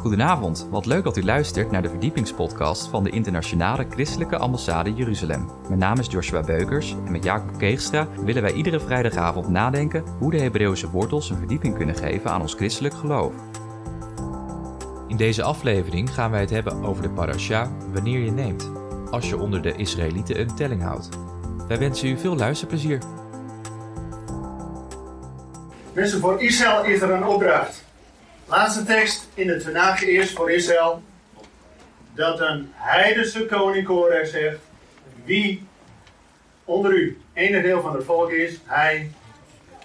Goedenavond, wat leuk dat u luistert naar de verdiepingspodcast van de Internationale Christelijke Ambassade Jeruzalem. Mijn naam is Joshua Beukers en met Jacob Keegstra willen wij iedere vrijdagavond nadenken hoe de Hebreeuwse wortels een verdieping kunnen geven aan ons christelijk geloof. In deze aflevering gaan wij het hebben over de parasha wanneer je neemt, als je onder de Israëlieten een telling houdt. Wij wensen u veel luisterplezier. Mensen, voor Israël is er een opdracht. Laatste tekst in de Tanakh eerst voor Israël. Dat een heidense koning zegt. Wie onder u enig deel van het volk is, hij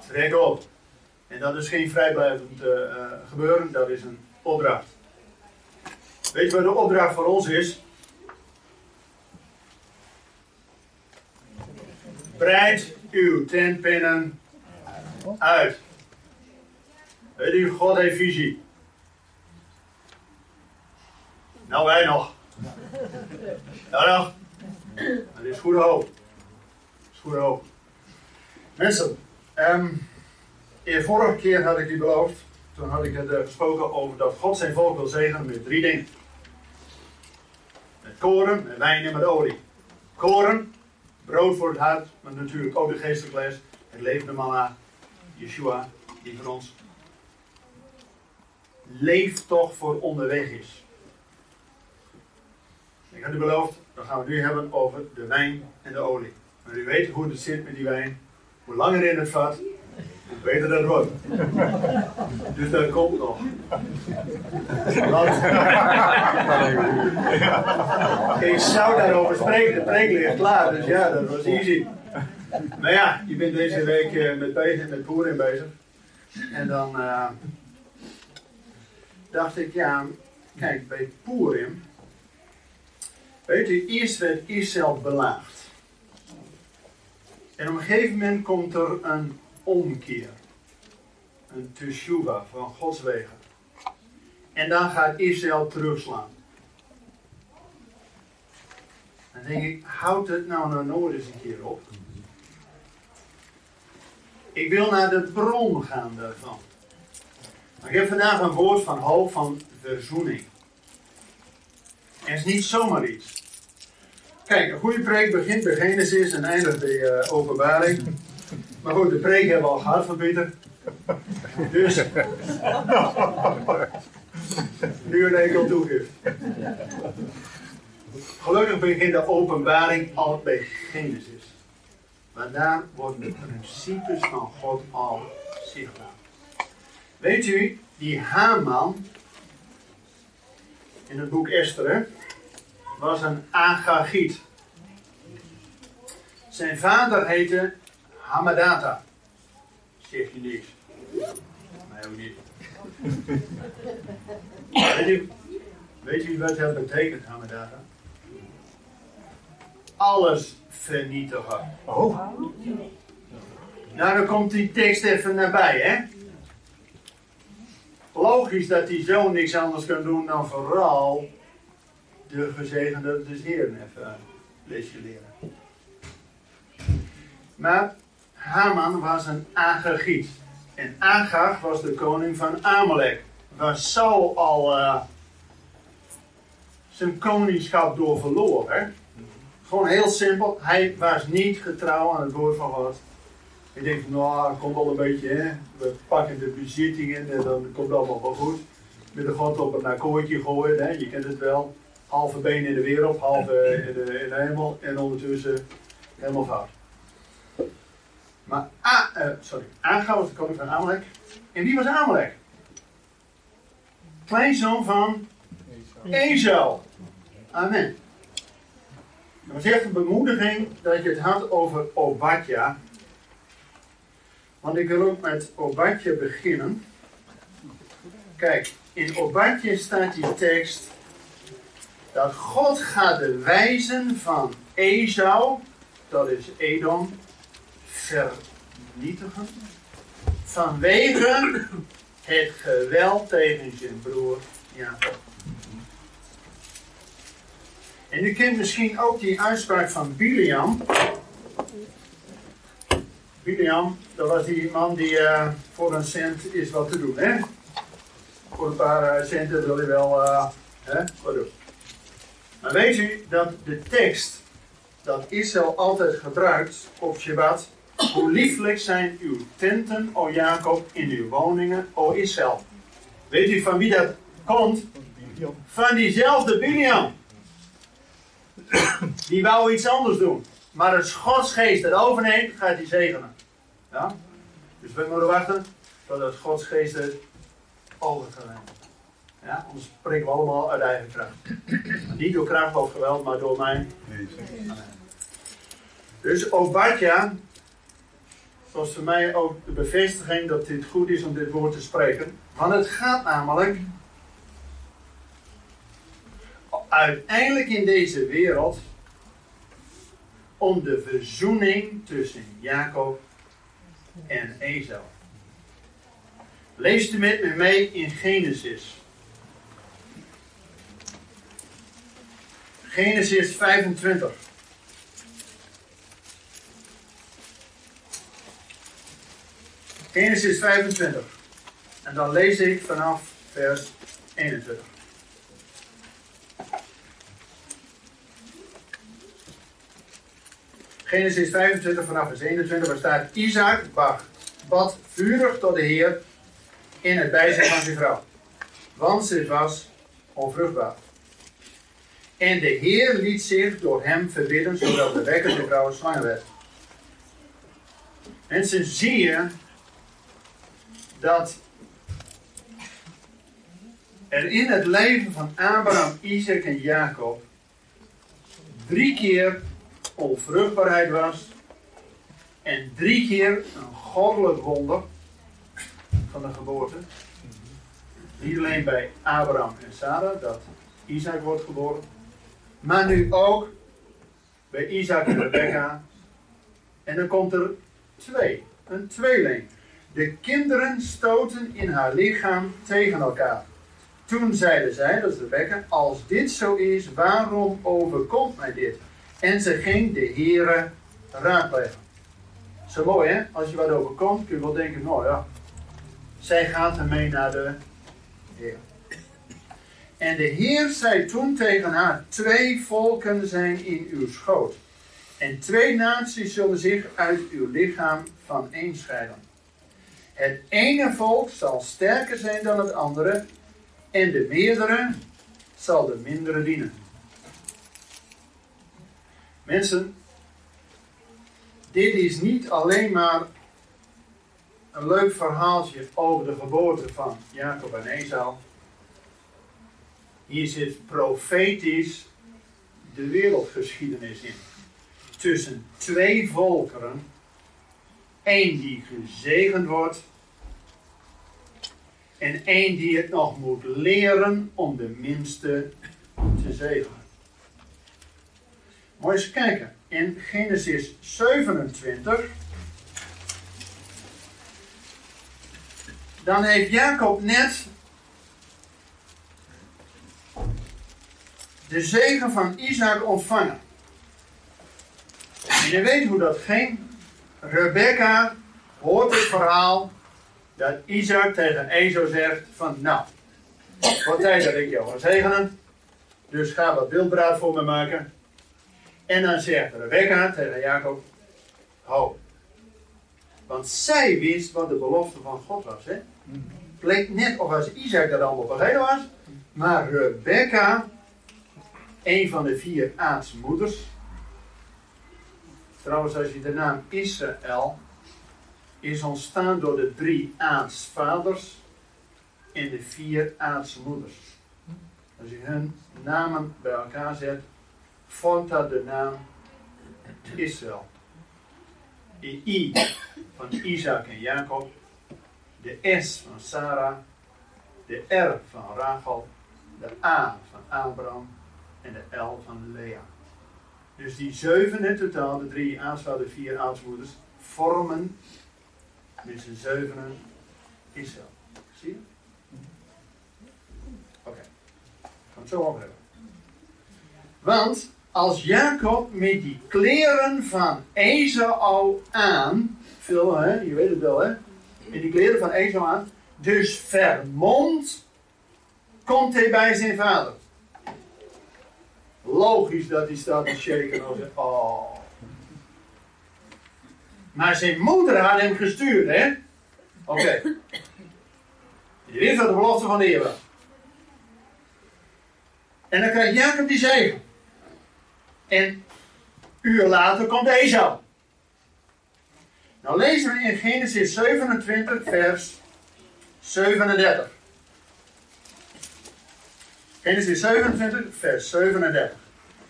trekt op. En dat is geen vrijblijvend uh, gebeuren, dat is een opdracht. Weet je wat de opdracht voor ons is? Breid uw tentpinnen uit. Weet God heeft visie. Nou, wij nog. Ja, nog. Dat is goede hoop. Dat is goede hoop. Mensen, um, vorige keer had ik u beloofd, toen had ik het uh, gesproken over dat God zijn volk wil zegenen met drie dingen. Met koren, met wijn en met olie. Koren, brood voor het hart, maar natuurlijk ook de geestelijke les, het levende manna, Yeshua, die van ons leef toch voor onderweg is. Ik had u beloofd, dan gaan we nu hebben over de wijn en de olie. Maar u weet hoe het zit met die wijn. Hoe langer in het vat, hoe beter dat wordt. Dus dat komt nog. Ik zou daarover spreken, de preek ligt klaar, dus ja, dat was easy. Maar ja, je bent deze week eh, met, bezig, met bezig. En dan uh, dacht ik, ja, kijk, bij Purim, weet u, eerst werd Israël belaagd. En op een gegeven moment komt er een omkeer. Een teshuva van Gods wegen. En dan gaat Israël terugslaan. Dan denk ik, houd het nou nou nooit eens een keer op. Ik wil naar de bron gaan daarvan. Maar ik heb vandaag een woord van hoop, van verzoening. En het is niet zomaar iets. Kijk, een goede preek begint bij Genesis en eindigt bij uh, openbaring. Maar goed, de preek hebben we al gehad van Pieter. Dus. nu een enkel toegift. Gelukkig begint de openbaring al bij Genesis. Maar daar worden de principes van God al zichtbaar. Weet u, die Haman in het boek Esther was een Agagiet. Zijn vader heette Hamadata. Zeg je niks. Mij ook niet. weet, u, weet u wat dat betekent, Hamadata? Alles vernietigen. Oh. Nou, dan komt die tekst even nabij, hè? Logisch dat die zoon niks anders kan doen dan vooral de gezegende des Heeren even leesje leren. Maar Haman was een Agagiet. En Agag was de koning van Amalek. Waar Saul al uh, zijn koningschap door verloor. Gewoon heel simpel. Hij was niet getrouw aan het woord van God. Ik denk, nou, het komt wel een beetje, hè. We pakken de bezittingen en dan komt het allemaal wel goed. Met de god op een akkoordje gooien, hè. Je kent het wel. Halve been in de wereld, halve in de, in de hemel en ondertussen helemaal fout. Maar, A, uh, sorry, Aga was de koning van Amalek. En wie was Amalek? Kleinzoon van Ezel. Amen. Dat was echt een bemoediging dat je het had over Obadja. Want ik wil ook met Obadje beginnen. Kijk, in Obadje staat die tekst dat God gaat de wijzen van Esau, dat is Edom, vernietigen. Vanwege het geweld tegen zijn broer Jacob. En u kent misschien ook die uitspraak van Biliam. Biliam, dat was die man die uh, voor een cent is wat te doen, hè? voor een paar uh, centen wil je wel uh, hè, doen. Maar weet u dat de tekst dat Israël altijd gebruikt op Shabbat. Hoe lieflijk zijn uw tenten, o Jacob, in uw woningen, o Israël. Weet u van wie dat komt? Van diezelfde Biliam. Die wou iets anders doen. Maar het Godsgeest dat overneemt, gaat hij zegenen. Ja? Dus we moeten wachten totdat Godsgeest het over nemen. Ja, anders spreken we allemaal uit eigen kracht. Niet door kracht of geweld, maar door mij. Dus Obadja was voor mij ook de bevestiging dat dit goed is om dit woord te spreken. Want het gaat namelijk uiteindelijk in deze wereld om de verzoening tussen Jacob en Esau. Lees u met me mee in Genesis. Genesis 25. Genesis 25. En dan lees ik vanaf vers 21. Genesis 25 vanaf vers 21, waar staat Isaac bad vurig tot de Heer in het bijzijn van zijn vrouw. Want ze was onvruchtbaar. En de Heer liet zich door hem verbidden, zodat de wekker de vrouw zwanger werd. Mensen, zie je dat er in het leven van Abraham, Isaac en Jacob drie keer onvruchtbaarheid was en drie keer een goddelijk wonder van de geboorte. Niet alleen bij Abraham en Sarah dat Isaac wordt geboren, maar nu ook bij Isaac en Rebecca. En dan komt er twee, een tweeling. De kinderen stoten in haar lichaam tegen elkaar. Toen zeiden zij, dat is Rebecca, als dit zo is, waarom overkomt mij dit? En ze ging de heren raadplegen. Zo mooi hè, als je wat overkomt kun je wel denken, nou ja, zij gaat ermee naar de Heer. En de Heer zei toen tegen haar, twee volken zijn in uw schoot. En twee naties zullen zich uit uw lichaam van één scheiden. Het ene volk zal sterker zijn dan het andere, en de meerdere zal de mindere dienen. Mensen, dit is niet alleen maar een leuk verhaaltje over de geboorte van Jacob en Esau. Hier zit profetisch de wereldgeschiedenis in. Tussen twee volkeren. één die gezegend wordt. En één die het nog moet leren om de minste te zegenen. Mooi eens kijken. In Genesis 27. Dan heeft Jacob net de zegen van Isaac ontvangen. En je weet hoe dat ging. Rebecca hoort het verhaal dat Isaac tegen Ezo zegt van nou, wat tijd dat ik jou ga zegenen. Dus ga wat wildbraad voor me maken. En dan zegt Rebecca tegen Jacob, ho. Want zij wist wat de belofte van God was. Hè? Het leek net of als Isaac dat allemaal vergeten was. Maar Rebecca, een van de vier aartsmoeders. Trouwens, als je de naam Israël is ontstaan door de drie aartsvaders en de vier aartsmoeders. Als je hun namen bij elkaar zet, vormt de naam Israël. De I van Isaac en Jacob, de S van Sarah, de R van Rachel, de A van Abraham en de L van Lea. Dus die zeven in totaal, de drie de vier aartsmoeders, vormen met z'n zevenen Israël. Zie je? Oké, okay. gaan het zo over hebben. Want als Jacob met die kleren van Esau aan, veel hè, je weet het wel hè, met die kleren van Esau aan, dus vermomd komt hij bij zijn vader. Logisch dat hij staat te shaken en zegt, oh. Maar zijn moeder had hem gestuurd, hè? Oké. Je weet wat de belofte van was. En dan krijgt Jacob die zegen. En uur later komt Esau. Nou lezen we in Genesis 27, vers 37. Genesis 27, vers 37.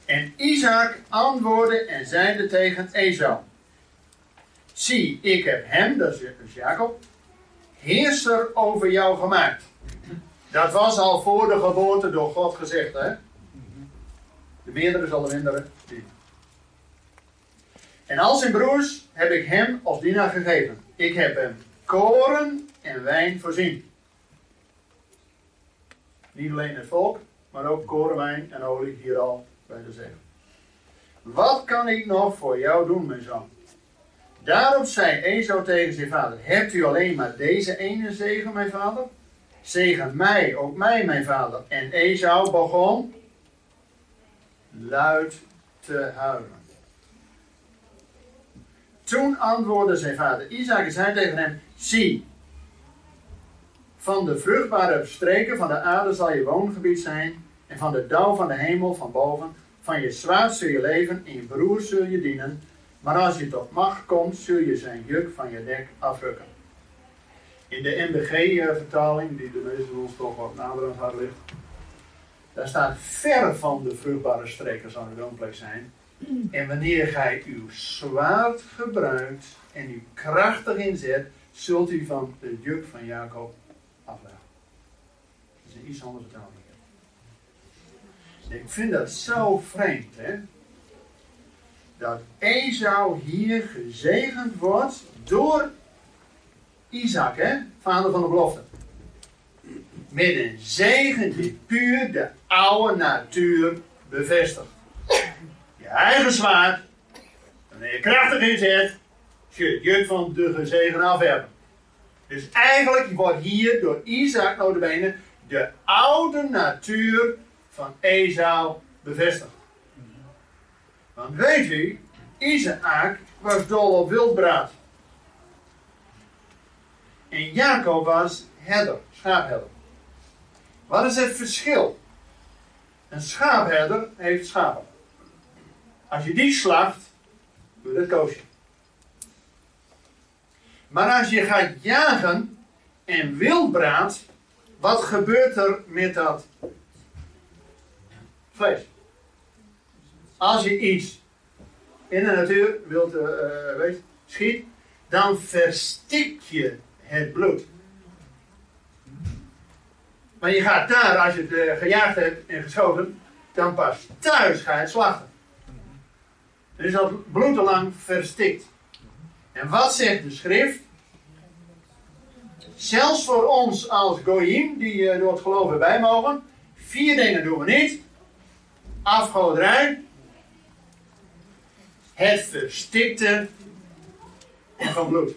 En Isaac antwoordde en zeide tegen Esau. Zie, ik heb hem, dat is Jacob, heerser over jou gemaakt. Dat was al voor de geboorte door God gezegd, hè? De meerdere zal de mindere dienen. En al zijn broers heb ik hem als dienaar gegeven. Ik heb hem koren en wijn voorzien. Niet alleen het volk, maar ook koren, wijn en olie hier al bij de zegen. Wat kan ik nog voor jou doen, mijn zoon? Daarop zei Esau tegen zijn vader: Hebt u alleen maar deze ene zegen, mijn vader? Zegen mij, ook mij, mijn vader. En Esau begon luid te huilen. Toen antwoordde zijn vader Isaac en zei tegen hem: Zie, van de vruchtbare streken van de aarde zal je woongebied zijn, en van de dauw van de hemel van boven, van je zwaard zul je leven, en je broer zul je dienen. Maar als je tot macht komt, zul je zijn juk van je nek afrukken. In de MBG-vertaling, die de meeste van ons toch wat nader aan het ligt, daar staat ver van de vruchtbare streken zal de woonplek zijn. En wanneer gij uw zwaard gebruikt en u krachtig inzet, zult u van de juk van Jacob afleggen. Dat is een iets andere vertaling. Ik vind dat zo vreemd, hè? Dat Esau hier gezegend wordt door Isaac, hè? Vader van de belofte. Met een zegen die puur de oude natuur bevestigt. Je eigen zwaard, wanneer je krachtig inzet, je het juk van de gezegen afwerpen. Dus eigenlijk wordt hier door Isaac notabene de oude natuur van Esau bevestigd. Want weet u, Isaac was dol op wildbraad. En Jacob was herder, schaapherder. Wat is het verschil? Een schaapherder heeft schapen. Als je die slacht, doe dat koosje. Maar als je gaat jagen en wildbraad, wat gebeurt er met dat vlees? Als je iets in de natuur wilt uh, weet, schiet, dan verstik je het bloed. Maar je gaat daar, als je het uh, gejaagd hebt en geschoten, dan pas thuis ga je het slachten. Dan is dat bloed al lang verstikt. En wat zegt de schrift? Zelfs voor ons als goyim, die uh, door het geloof erbij mogen, vier dingen doen we niet. Afgoderij, het verstikte van bloed.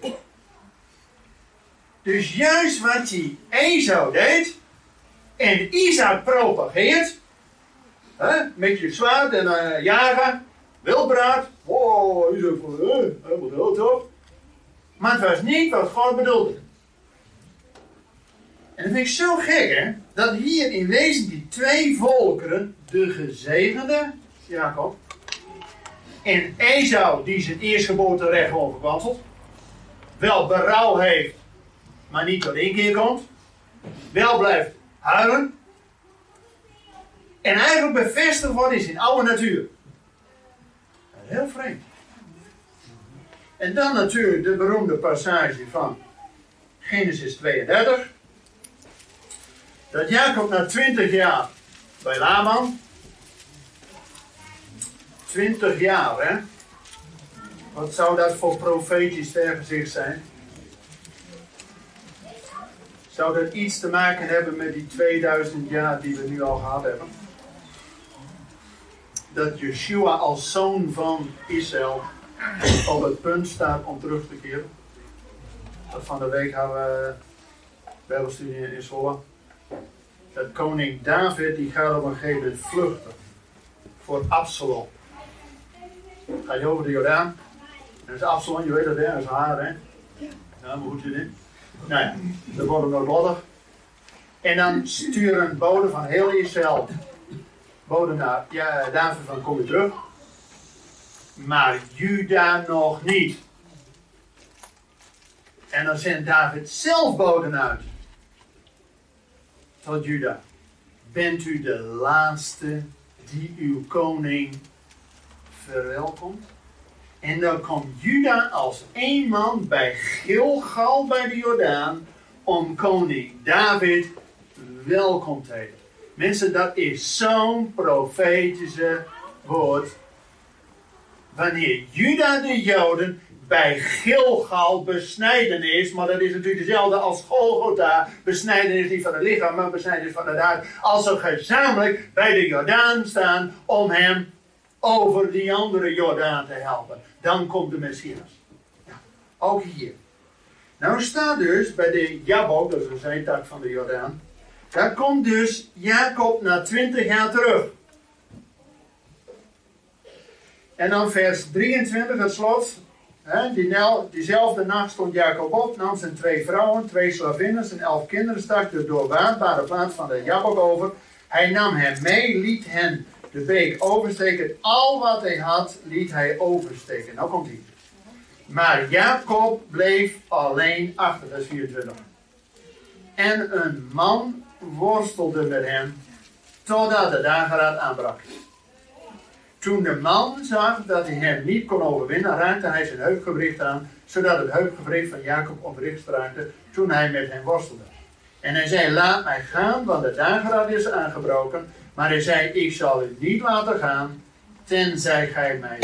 Dus juist wat die Esau deed en Isaac propageert, hè, met je zwaard en uh, jagen, wildbraad, wow, Isaac van, uh, helemaal dood op. Maar het was niet wat God bedoelde. En dat vind ik zo gek, hè? Dat hier in wezen die twee volkeren, de gezegende, Jacob, en Esau, die zijn eerstgeboorterecht gewoon verkwanselt, wel berouw heeft, maar niet tot keer komt, wel blijft huilen, en eigenlijk bevestigd wordt in oude natuur. Heel vreemd. En dan natuurlijk de beroemde passage van Genesis 32. Dat Jacob na 20 jaar bij Laman 20 jaar, hè? Wat zou dat voor profetisch vergezicht zijn? Zou dat iets te maken hebben met die 2000 jaar die we nu al gehad hebben? Dat Yeshua als zoon van Israël op het punt staat om terug te keren. Dat van de week hadden we Bijbelstudie in Zwolle. dat koning David die gaat op een gegeven moment vluchten voor Absalom. Ga je over de Jordaan. En dat is Absalom, je weet dat hè, dat is haar hè. Ja, maar goed je ja, dat wordt hem noodlottig. En dan sturen boden van heel Israël boden naar ja, David van kom je terug. Maar Juda nog niet. En dan zendt David zelf boden uit. Tot Juda. Bent u de laatste die uw koning verwelkomt? En dan komt Juda als één man bij Gilgal bij de Jordaan om koning David welkom te heten. Mensen, dat is zo'n profetische woord. Wanneer Juda de Joden bij Gilgal besnijden is, maar dat is natuurlijk dezelfde als Golgotha, besnijdenis niet van het lichaam, maar besnijdenis van het hart, als ze gezamenlijk bij de Jordaan staan om hem over die andere Jordaan te helpen. Dan komt de Messias. Ja, ook hier. Nou staat dus bij de Jabok, dat is een zijtak van de Jordaan, daar komt dus Jacob na twintig jaar terug. En dan vers 23, het slot. die diezelfde nacht stond Jacob op, nam zijn twee vrouwen, twee slavinnen en elf kinderen, stak de doorwaadbare plaats van de Jabok over. Hij nam hen mee, liet hen de beek oversteken. Al wat hij had, liet hij oversteken. Nou komt hij. Maar Jacob bleef alleen achter, dat is 24. En een man worstelde met hem totdat de dageraad aanbrak. Toen de man zag dat hij hem niet kon overwinnen, raakte hij zijn heupgewricht aan, zodat het heupgewricht van Jacob opricht raakte toen hij met hem worstelde. En hij zei, laat mij gaan, want de dageraad is aangebroken. Maar hij zei, ik zal u niet laten gaan, tenzij gij mij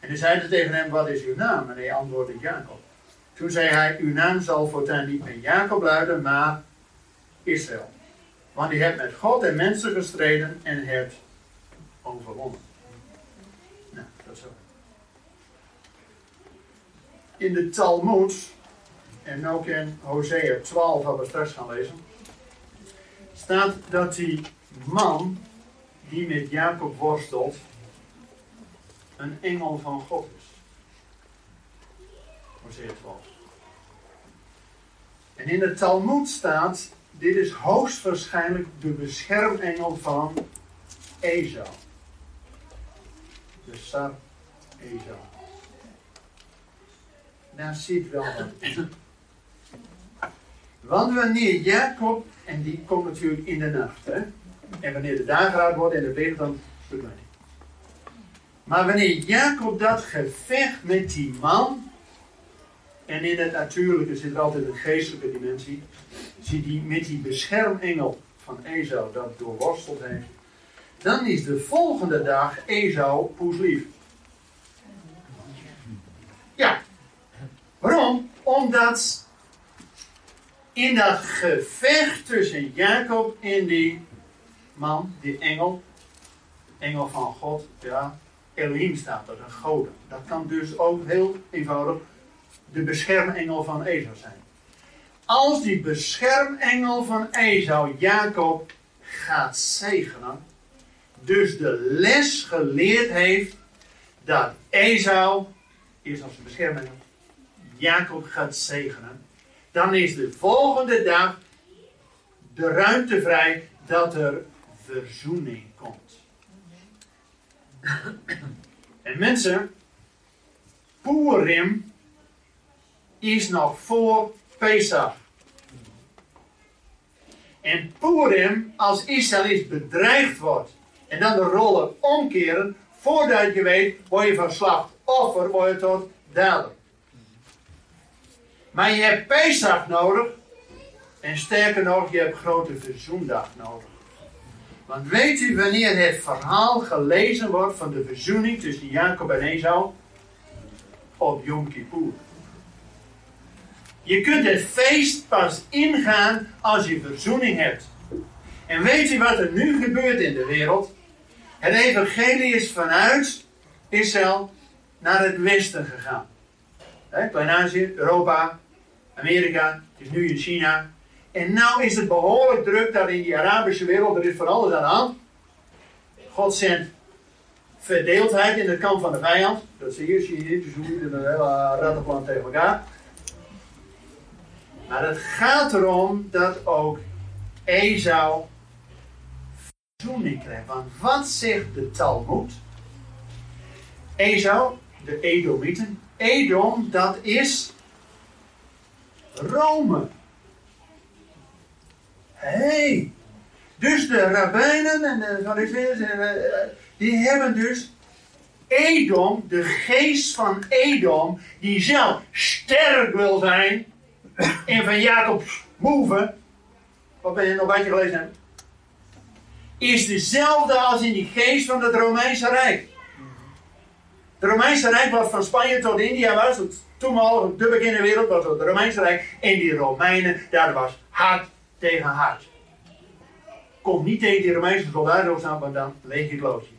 En hij zei tegen hem, wat is uw naam? En hij antwoordde, Jacob. Toen zei hij, uw naam zal voortaan niet meer Jacob luiden, maar Israël. Want hij hebt met God en mensen gestreden en hebt overwonnen. Nou, dat zo. In de Talmud, en ook in Hosea 12, wat we straks gaan lezen, staat dat die man die met Jacob worstelt, een engel van God is. Hosea 12. En in de Talmud staat dit is hoogstwaarschijnlijk de beschermengel van Esau. De Sar Esau. Daar zit wel wat in. Want wanneer Jacob, en die komt natuurlijk in de nacht, hè? en wanneer de dageraad wordt en de wereld dan verdwijnt. Maar wanneer Jacob dat gevecht met die man, en in het natuurlijke zit er altijd een geestelijke dimensie, zie die met die beschermengel van Esau dat doorworsteld heeft, dan is de volgende dag Esau poeslief. Ja. Waarom? Omdat in dat gevecht tussen Jacob en die man, die engel, engel van God, ja, Elohim staat er, een goden. Dat kan dus ook heel eenvoudig de beschermengel van Esau zijn. Als die beschermengel van Esau Jacob gaat zegenen, dus de les geleerd heeft dat Esau, eerst als beschermengel, Jacob gaat zegenen, dan is de volgende dag de ruimte vrij dat er verzoening komt. En mensen, Purim is nog voor Pesach. En Purim, als Israël bedreigd wordt, en dan de rollen omkeren, voordat je weet, word je van slachtoffer, word tot dader. Maar je hebt Pesach nodig, en sterker nog, je hebt grote verzoendag nodig. Want weet u wanneer het verhaal gelezen wordt van de verzoening tussen Jacob en Esau? Op Yom Kippur. Je kunt het feest pas ingaan als je verzoening hebt. En weet u wat er nu gebeurt in de wereld? Het evangelie is vanuit Israël naar het westen gegaan. Klein-Azië, Europa, Amerika, het is nu in China. En nou is het behoorlijk druk dat in die Arabische wereld, er is voor alles aan de hand. God zendt verdeeldheid in het kamp van de vijand. Dat zie je, zie je niet, dus hoe een hele rattenplan tegen elkaar. Maar het gaat erom dat ook Esau verzoening krijgt. Want wat zegt de Talmud? Esau, de Edomieten. Edom, dat is Rome. hey. dus de rabbijnen en de fariseeërs, eh, die hebben dus Edom, de geest van Edom, die zelf sterk wil zijn, en van Jacobs move, wat ben je nog beetje gelezen hebt, is dezelfde als in die geest van het Romeinse Rijk. Het Romeinse Rijk was van Spanje tot India was het toenmalig de bekende wereld was het Romeinse Rijk. En die Romeinen, daar was hart tegen hart. Komt niet tegen die Romeinse soldaten opstaan, maar dan leeg je klootje.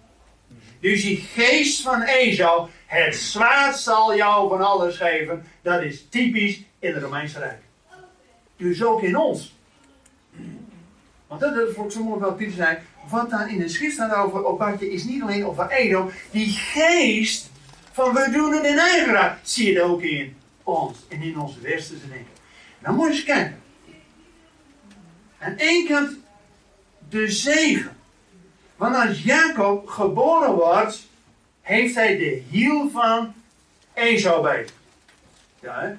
Dus die geest van Esau, het zwaard zal jou van alles geven, dat is typisch in het Romeinse Rijk. Dus ook in ons. Want dat is voor sommigen wel typisch zijn. Wat daar in de schrift staat over Obadje is niet alleen over Edom. Die geest van we doen het in eigen raad, zie je ook in ons en in onze westerse denken. Nou moet je eens kijken. Aan één kant de zegen. Want als Jacob geboren wordt, heeft hij de hiel van Esau bij. Ja, hè?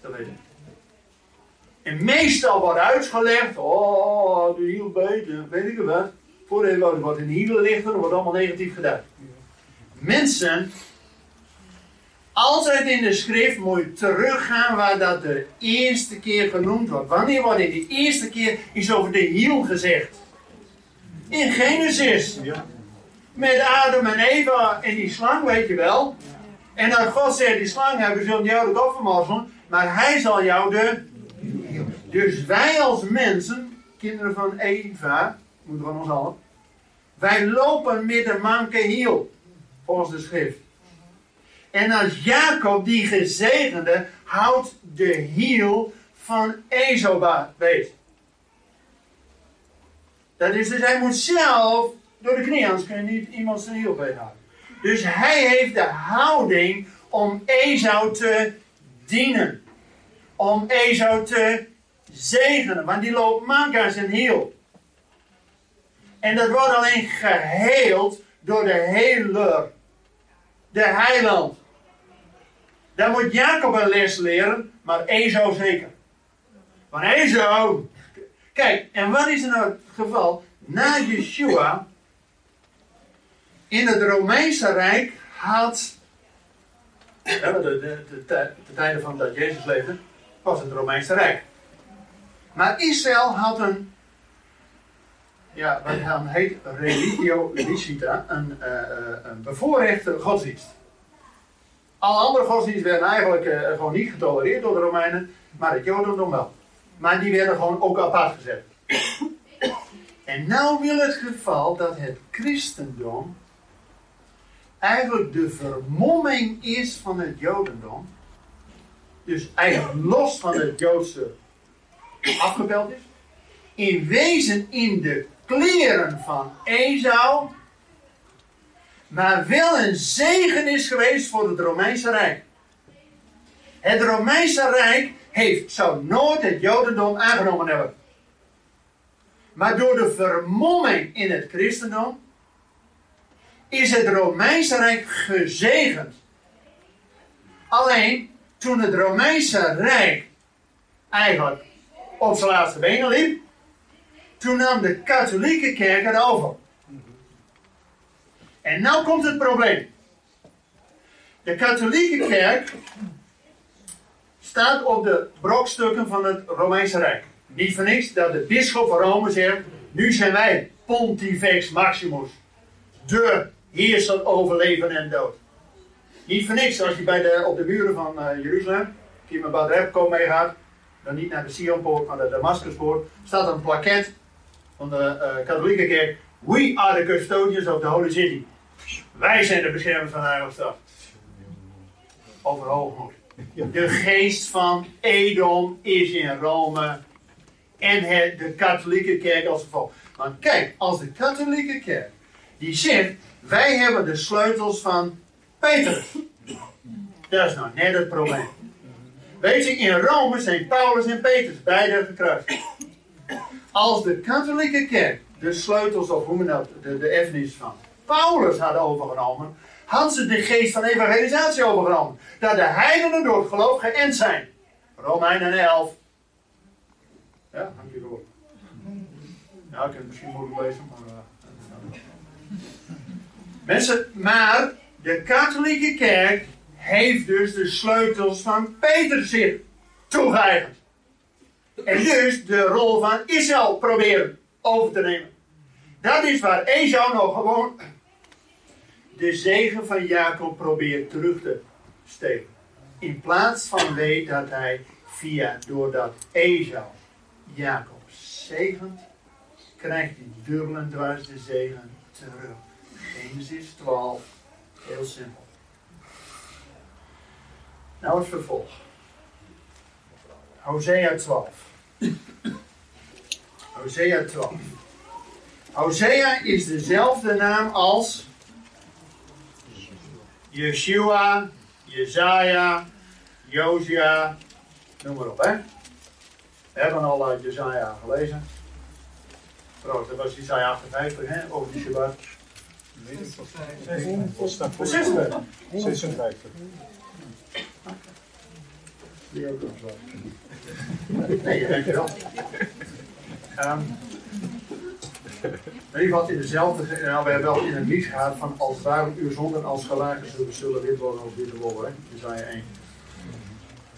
Dat weet ik. En meestal wordt uitgelegd, oh, de hiel beter, weet ik wat. Voor de wordt een hiel lichter, dan wordt allemaal negatief gedaan. Mensen, altijd in de schrift moet je teruggaan waar dat de eerste keer genoemd wordt. Wanneer wordt in de eerste keer iets over de hiel gezegd? In Genesis. Met Adam en Eva en die slang, weet je wel. En dat God zegt, die slang hebben zullen jou de kop maar hij zal jou de dus wij als mensen, kinderen van Eva, moeten van ons allen, wij lopen met een manke hiel, volgens de schrift. En als Jacob, die gezegende, houdt de hiel van Ezoba weet. Dat is dus, hij moet zelf door de knie, anders kun je niet iemand zijn hiel houden. Dus hij heeft de houding om Ezou te dienen. Om Ezou te zegenen, want die loopt mank aan zijn hiel. En dat wordt alleen geheeld door de heler, de heiland. Daar moet Jacob een les leren, maar Ezo zeker. Van Ezo. Kijk, en wat is er nou het geval? Na Yeshua, in het Romeinse Rijk had, de, de, de, de, tijden van dat Jezus leefde, was het Romeinse Rijk. Maar Israël had een, ja, wat dan heet religio licita, een, uh, een bevoorrechte godsdienst. Alle andere godsdiensten werden eigenlijk uh, gewoon niet getolereerd door de Romeinen, maar het Jodendom wel. Maar die werden gewoon ook apart gezet. En nou wil het geval dat het christendom eigenlijk de vermomming is van het Jodendom. Dus eigenlijk los van het Joodse afgebeld is. In wezen in de kleren van Esau. Maar wel een zegen is geweest voor het Romeinse Rijk. Het Romeinse Rijk heeft, zou nooit het Jodendom aangenomen hebben. Maar door de vermomming in het christendom is het Romeinse Rijk gezegend. Alleen toen het Romeinse Rijk eigenlijk op zijn laatste benen liep, toen nam de katholieke kerk het over. En nou komt het probleem. De katholieke kerk staat op de brokstukken van het Romeinse Rijk. Niet voor niks dat de bisschop van Rome zegt, nu zijn wij Pontifex Maximus. De heerser over leven en dood. Niet voor niks als je bij de, op de muren van uh, Jeruzalem, die met Badrep komen meegaat, dan niet naar de Sionpoort, maar de Damascuspoort, staat een plaket van de uh, katholieke kerk. We are the custodians of the Holy City. Wij zijn de beschermers van de Heilige Stad. Over hoogmoed. De geest van Edom is in Rome. en het, de katholieke kerk als gevolg. Want kijk, als de katholieke kerk die zegt, wij hebben de sleutels van Petrus. Dat is nou net het probleem. Weet je, in Rome zijn Paulus en Petrus beide gekruist. Als de katholieke kerk de sleutels, of hoe men dat, de, de erfenis van Paulus had overgenomen, had ze de geest van evangelisatie overgenomen. Dat de heidenen door het geloof geënt zijn. Romeinen 11. Ja, dank je voor. Ja, ik heb het misschien moeilijk lezen, maar... Uh, Mensen, maar de katholieke kerk heeft dus de sleutels van Peter zich toegeëigend. En dus de rol van Israël proberen over te nemen. Dat is waar Esau nog gewoon de zegen van Jacob probeert terug te steken. In plaats van weet dat hij via, doordat Esau Jacob zegent, krijgt hij dubbel dwars de zegen terug. Genesis 12, heel simpel. Nou het vervolg. Hosea 12. Hosea 12. Hosea is dezelfde naam als Yeshua, Jezaja, Josia, noem maar op hè. We hebben al uit Jezaja gelezen. Trouwens, dat was Jezaja 58 hè, over de Shabbat. 56. 56. Die ook nog wel. Nee, dankjewel. Weet wat in dezelfde. Nou, we hebben wel in het lied gehad van als daarom uw zonden als gelagen zullen, zullen wit worden als witte wollen. hè? Jezaja 1.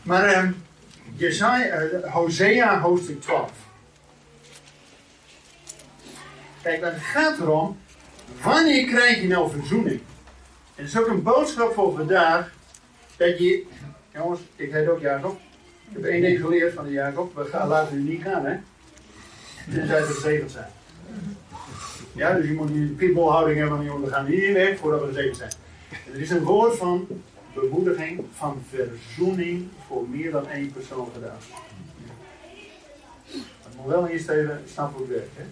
Maar um, Jezaja, uh, Hosea hoofdstuk 12. Kijk, het gaat erom, wanneer krijg je nou verzoening? En het is ook een boodschap voor vandaag, dat je, jongens, ik heet ook Jacob. Ik heb één ding geleerd van de Jacob, we gaan, laten u niet gaan, hè. Tenzij we gezegend zijn. Ja, dus je moet die pitbullhouding hebben van, jongen, we gaan hier weg voordat we gezegend zijn. Er is een woord van bemoediging, van verzoening voor meer dan één persoon gedaan. Dat moet wel eerst even snappen hoe het werkt, hè.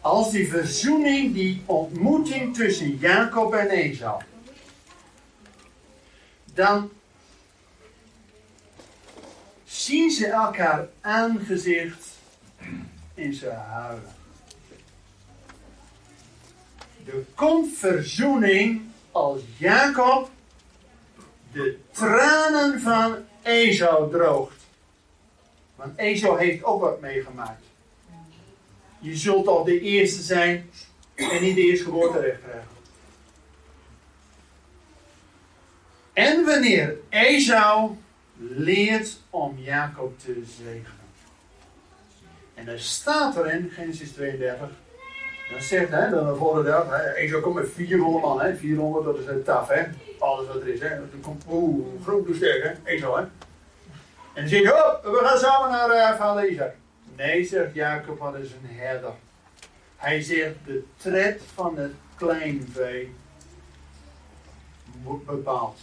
Als die verzoening, die ontmoeting tussen Jacob en Esau, dan zien ze elkaar aangezicht en ze huilen. Er komt verzoening als Jacob de tranen van Esau droogt. Want Esau heeft ook wat meegemaakt. Je zult toch de eerste zijn en niet de eerste geboorterecht krijgen. En wanneer Esau leert om Jacob te zegenen. En er staat er in Genesis 32. Dan zegt hij, dan de volgende dag, Esau komt met 400 man, hè, 400 dat is het taf, hè. Alles wat er is, hè. Dan komt, oeh, groot sterk, hè, Esau, hè. En dan zegt oh, we gaan samen naar uh. Nee, zegt Jacob, wat is een herder. Hij zegt, de tred van het kleinvee wordt bepaald.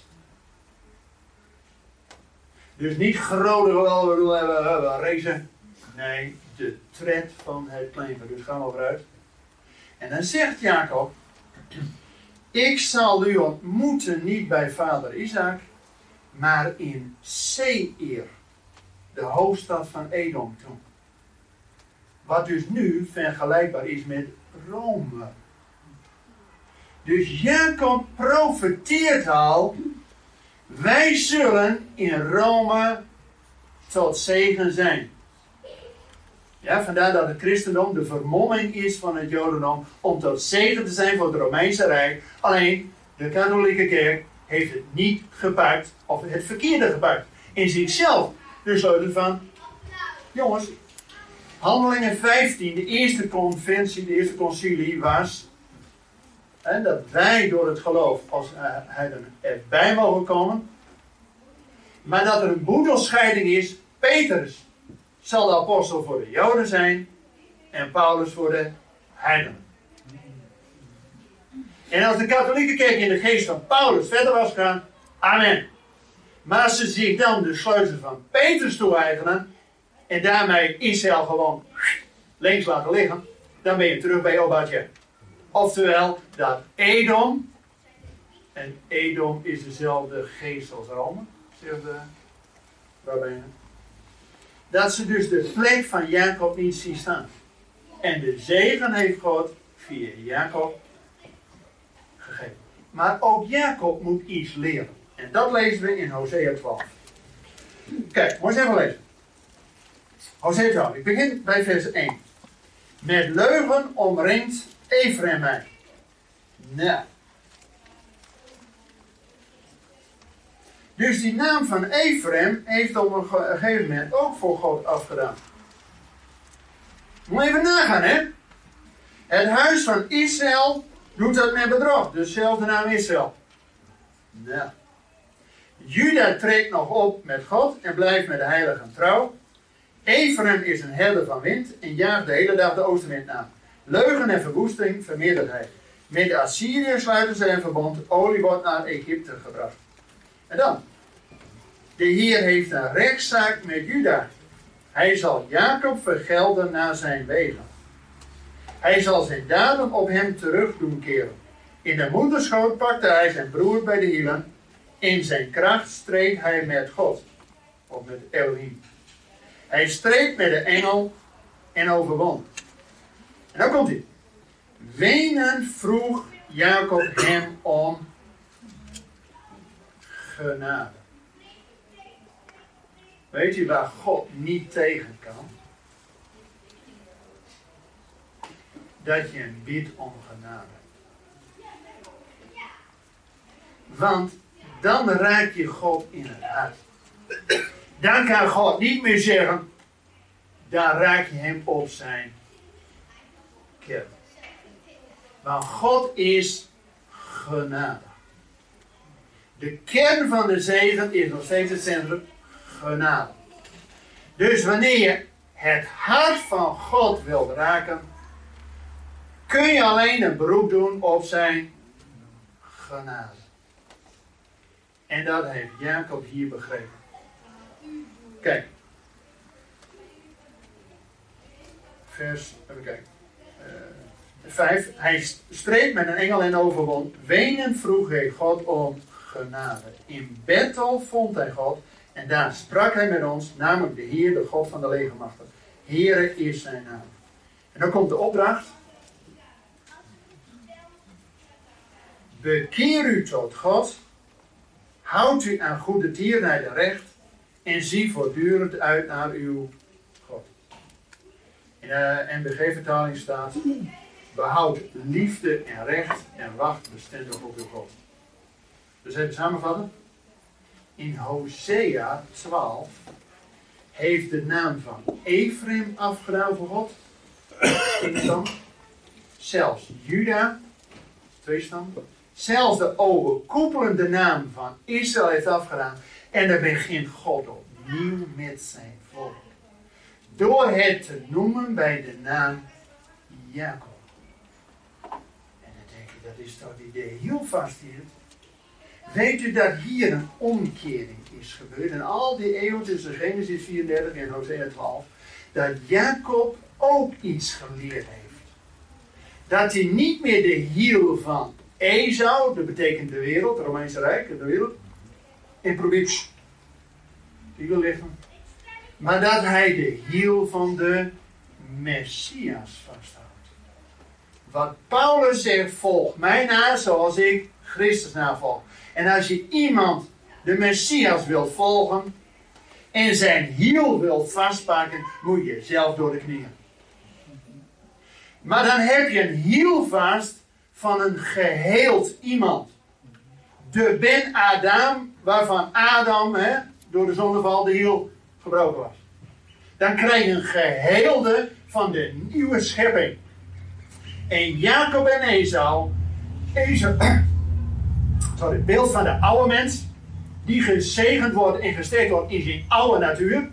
Dus niet grote geweld, we doen hebben, hebben racen. Nee, de tred van het kleinvee. Dus gaan we vooruit. En dan zegt Jacob, ik zal u ontmoeten niet bij vader Isaac, maar in Seir, de hoofdstad van Edom toen. Wat dus nu vergelijkbaar is met Rome. Dus Jacob profeteert al, wij zullen in Rome tot zegen zijn. Ja, vandaar dat het christendom de vermomming is van het jodendom om tot zegen te zijn voor het Romeinse Rijk. Alleen de katholieke kerk heeft het niet gepakt, of het verkeerde gepakt. In zichzelf. Dus sleutel van, jongens, Handelingen 15, de eerste conventie, de eerste concilie was hè, dat wij door het geloof als uh, heiden erbij mogen komen. Maar dat er een boedelscheiding is. Petrus zal de apostel voor de Joden zijn en Paulus voor de heidenen. En als de katholieke kerk in de geest van Paulus verder was gegaan, amen. Maar ze zich dan de sleutel van Petrus toe-eigenen, en daarmee Israël gewoon links laten liggen, dan ben je terug bij Obadje. Oftewel, dat Edom, en Edom is dezelfde geest als Rome, zegt de rabbijnen. Dat ze dus de plek van Jacob niet zien staan. En de zegen heeft God via Jacob gegeven. Maar ook Jacob moet iets leren. En dat lezen we in Hosea 12. Kijk, moet eens even lezen. Hosea 12, ik begin bij vers 1. Met leugen omringt Ephraim mij. Nou. Dus die naam van Ephraim heeft op een gegeven moment ook voor God afgedaan. Moet even nagaan, hè? Het huis van Israël doet dat met bedrog. Dus naam Israël. Nou. Juda treedt nog op met God en blijft met de heiligen trouw. Ephraim is een herder van wind en jaagt de hele dag de oostenwind na. Leugen en verwoesting vermeerdert hij. Met de Assyriërs sluiten ze een verbond. Olie wordt naar Egypte gebracht. En dan. De Heer heeft een rechtszaak met Juda. Hij zal Jacob vergelden naar zijn wegen. Hij zal zijn daden op hem terug doen keren. In de moederschoot pakte hij zijn broer bij de hielen. In zijn kracht streed hij met God. Of met Elohim. Hij streed met de engel en overwon. En dan komt hij. Wenen vroeg Jacob hem om Weet je waar God niet tegen kan? Dat je hem biedt om genade. Want dan raak je God in het hart. Dan kan God niet meer zeggen, dan raak je hem op zijn kern. Want God is genade. De kern van de zegen is nog steeds het centrum genade. Dus wanneer je het hart van God wilt raken, kun je alleen een beroep doen op zijn genade. En dat heeft Jacob hier begrepen. Kijk. Vers, even kijken. Uh, vijf. Hij streed met een engel en overwon. Wenen vroeg hij God om genade. In Bethel vond hij God. En daar sprak hij met ons, namelijk de Heer, de God van de legermachten. Heere is zijn naam. En dan komt de opdracht. Bekeer u tot God. Houd u aan goede tierenheid en recht. En zie voortdurend uit naar uw God. In de NBG-vertaling staat: Behoud liefde en recht en wacht bestendig op uw God. Dus even samenvatten. In Hosea 12 heeft de naam van Ephraim afgedaan voor God. Eén stam. Zelfs Juda, twee stam. Zelfs de overkoepelende naam van Israël heeft afgedaan. En dan begint God opnieuw met zijn volk. Door het te noemen bij de naam Jacob. En dan denk je, dat is toch de heel vast hier. Weet u dat hier een omkering is gebeurd? En al die eeuwen tussen Genesis 34 en Hosea 12. Dat Jacob ook iets geleerd heeft. Dat hij niet meer de hiel van Esau, dat betekent de wereld, het Romeinse Rijk, de wereld, en probeert die wil liggen. Maar dat hij de hiel van de Messias vasthoudt. Wat Paulus zegt, volg mij na zoals ik Christus navolg. En als je iemand de Messias wilt volgen en zijn hiel wilt vastpakken, moet je zelf door de knieën. Maar dan heb je een hiel vast van een geheeld iemand. De Ben Adam, waarvan Adam hè, door de zonneval de hiel gebroken was. Dan krijg je een geheelde van de nieuwe schepping. En Jacob en Esau, Esau sorry, beeld van de oude mens, die gezegend wordt en gesteekt wordt in zijn oude natuur.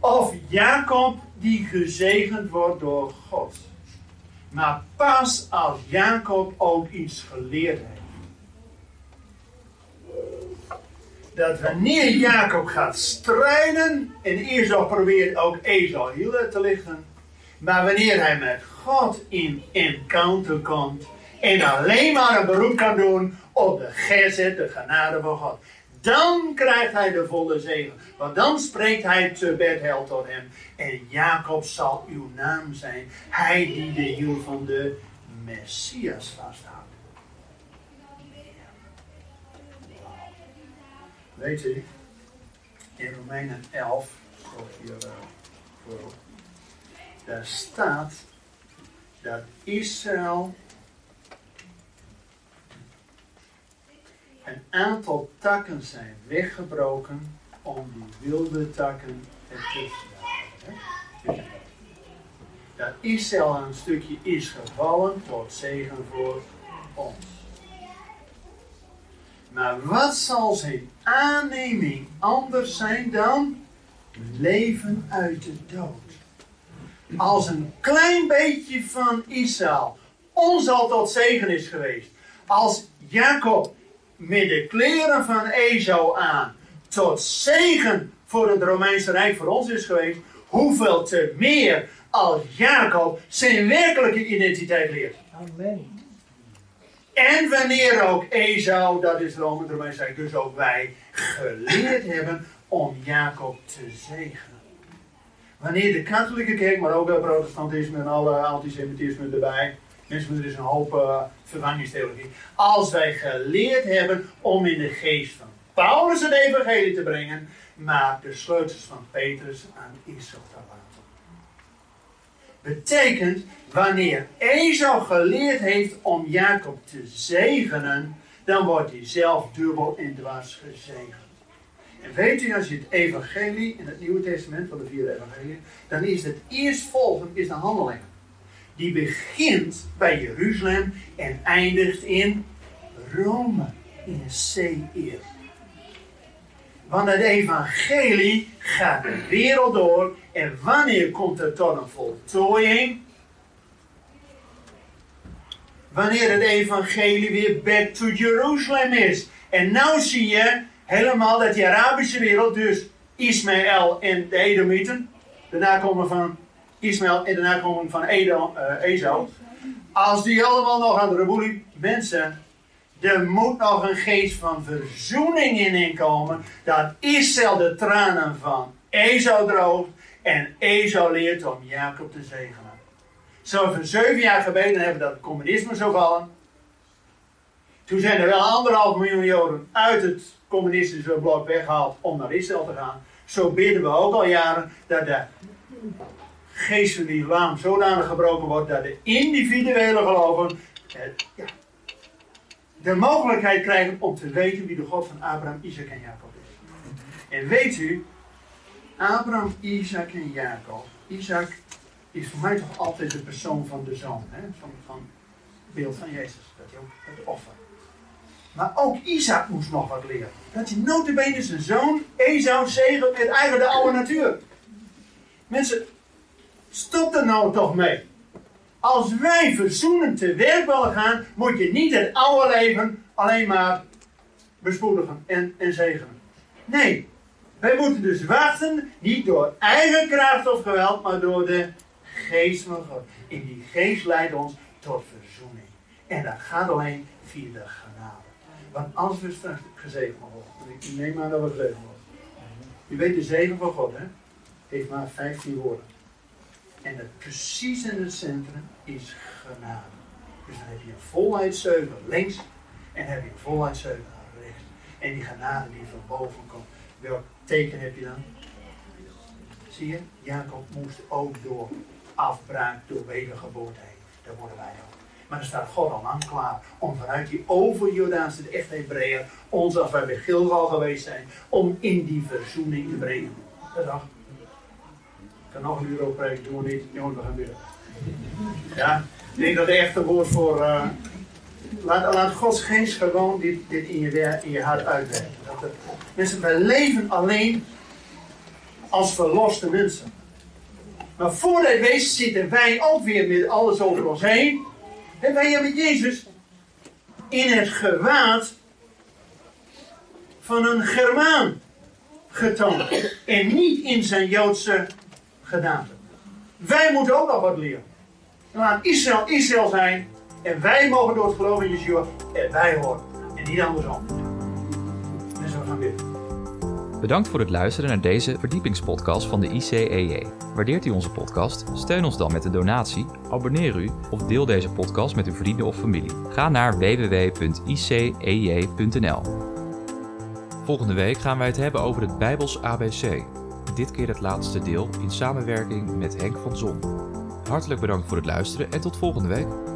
Of Jacob die gezegend wordt door God. Maar pas als Jacob ook iets geleerd heeft. dat wanneer Jacob gaat strijden en Esau probeert ook Esau heel te lichten, maar wanneer hij met God in encounter komt en alleen maar een beroep kan doen op de gezet, de genade van God, dan krijgt hij de volle zegen. Want dan spreekt hij te Bethel tot hem. En Jacob zal uw naam zijn. Hij die de hiel van de Messias vasthoudt. Weet u, in Romeinen 11, zoals hier uh, voor, daar staat dat Israël een aantal takken zijn weggebroken om die wilde takken ertussen te houden. Dat Israël een stukje is gevallen tot zegen voor ons. Maar wat zal zijn aanneming anders zijn dan leven uit de dood? Als een klein beetje van Israël ons al tot zegen is geweest. Als Jacob met de kleren van Esau aan tot zegen voor het Romeinse Rijk voor ons is geweest, hoeveel te meer als Jacob zijn werkelijke identiteit leert. Amen. En wanneer ook Esau, dat is Rome, het Romeinse Rijk, dus ook wij, geleerd hebben om Jacob te zegenen. Wanneer de katholieke kerk, maar ook het protestantisme en alle antisemitisme erbij, Mensen, er is een hoop uh, vervangingstheologie. Als wij geleerd hebben om in de geest van Paulus het evangelie te brengen, maar de sleutels van Petrus aan Israël te laten. Betekent, wanneer Esau geleerd heeft om Jacob te zegenen, dan wordt hij zelf dubbel en dwars gezegend. En weet u, als je het evangelie in het Nieuwe Testament van de vier evangelieën, dan is het eerstvolgend is de handelingen die begint bij Jeruzalem en eindigt in Rome, in een C-eer. Want het evangelie gaat de wereld door en wanneer komt het tot een voltooiing? Wanneer het evangelie weer back to Jeruzalem is. En nou zie je helemaal dat die Arabische wereld, dus Ismaël en de Edomieten, de nakomen van Ismaël en de nakomelingen van Edom, uh, Als die allemaal nog aan de reboelie mensen, er moet nog een geest van verzoening in inkomen. Dat Israël de tranen van Esau droogt en Esau leert om Jacob te zegenen. Zo we zeven jaar gebeden hebben dat communisme zou vallen. Toen zijn er wel anderhalf miljoen Joden uit het communistische blok weggehaald om naar Israël te gaan. Zo bidden we ook al jaren dat de geest van de islam zodanig gebroken wordt dat de individuele geloven ja, de mogelijkheid krijgen om te weten wie de God van Abraham, Isaac en Jacob is. En weet u, Abraham, Isaac en Jacob. Isaac is voor mij toch altijd de persoon van de zoon, hè? Van, het beeld van Jezus, dat hij ook het offer. Maar ook Isaac moest nog wat leren. Dat hij notabene zijn zoon, Esau, zegelt met eigen de oude natuur. Mensen, Stop er nou toch mee. Als wij verzoenend te werk willen gaan, moet je niet het oude leven alleen maar bespoedigen en, en zegenen. Nee, wij moeten dus wachten, niet door eigen kracht of geweld, maar door de geest van God. En die geest leidt ons tot verzoening. En dat gaat alleen via de genade. Want als we straks gezegend worden, neem aan dat we gezegend worden. U weet de zegen van God, hè? Heeft maar 15 woorden. En het precies in het centrum is genade. Dus dan heb je een volheidszeugel links en heb je een volheidszeugel rechts. En die genade die van boven komt. Welk teken heb je dan? Zie je? Jacob moest ook door afbraak, door wedergeboorte heen. Daar worden wij ook. Maar er staat God al lang klaar om vanuit die overjodaanse, de echte Hebreeën, ons als wij bij Gilgal geweest zijn, om in die verzoening te brengen. Dat is kan nog een over preken, doen we niet. Jongens, we gaan bidden. Ja, ik denk dat het echte woord voor. Uh, laat, laat Gods geest gewoon dit, dit in, je, in hart uitwerken. Het, mensen, wij leven alleen als verloste mensen. Maar voordat wij zitten wij ook weer met alles over ons heen. En wij hebben Jezus in het gewaad van een Germaan getoond. En niet in zijn Joodse gedaante. Wij moeten ook nog wat leren. Laat Israël Israël zijn. En wij mogen door het geloof in Yeshua erbij horen. En niet andersom. En zo gaan we bidden. Bedankt voor het luisteren naar deze verdiepingspodcast van de ICEJ. Waardeert u onze podcast? Steun ons dan met een donatie, abonneer u of deel deze podcast met uw vrienden of familie. Ga naar www.icej.nl. Volgende week gaan wij het hebben over het Bijbels ABC. Dit keer het laatste deel in samenwerking met Henk van Zon. Hartelijk bedankt voor het luisteren en tot volgende week.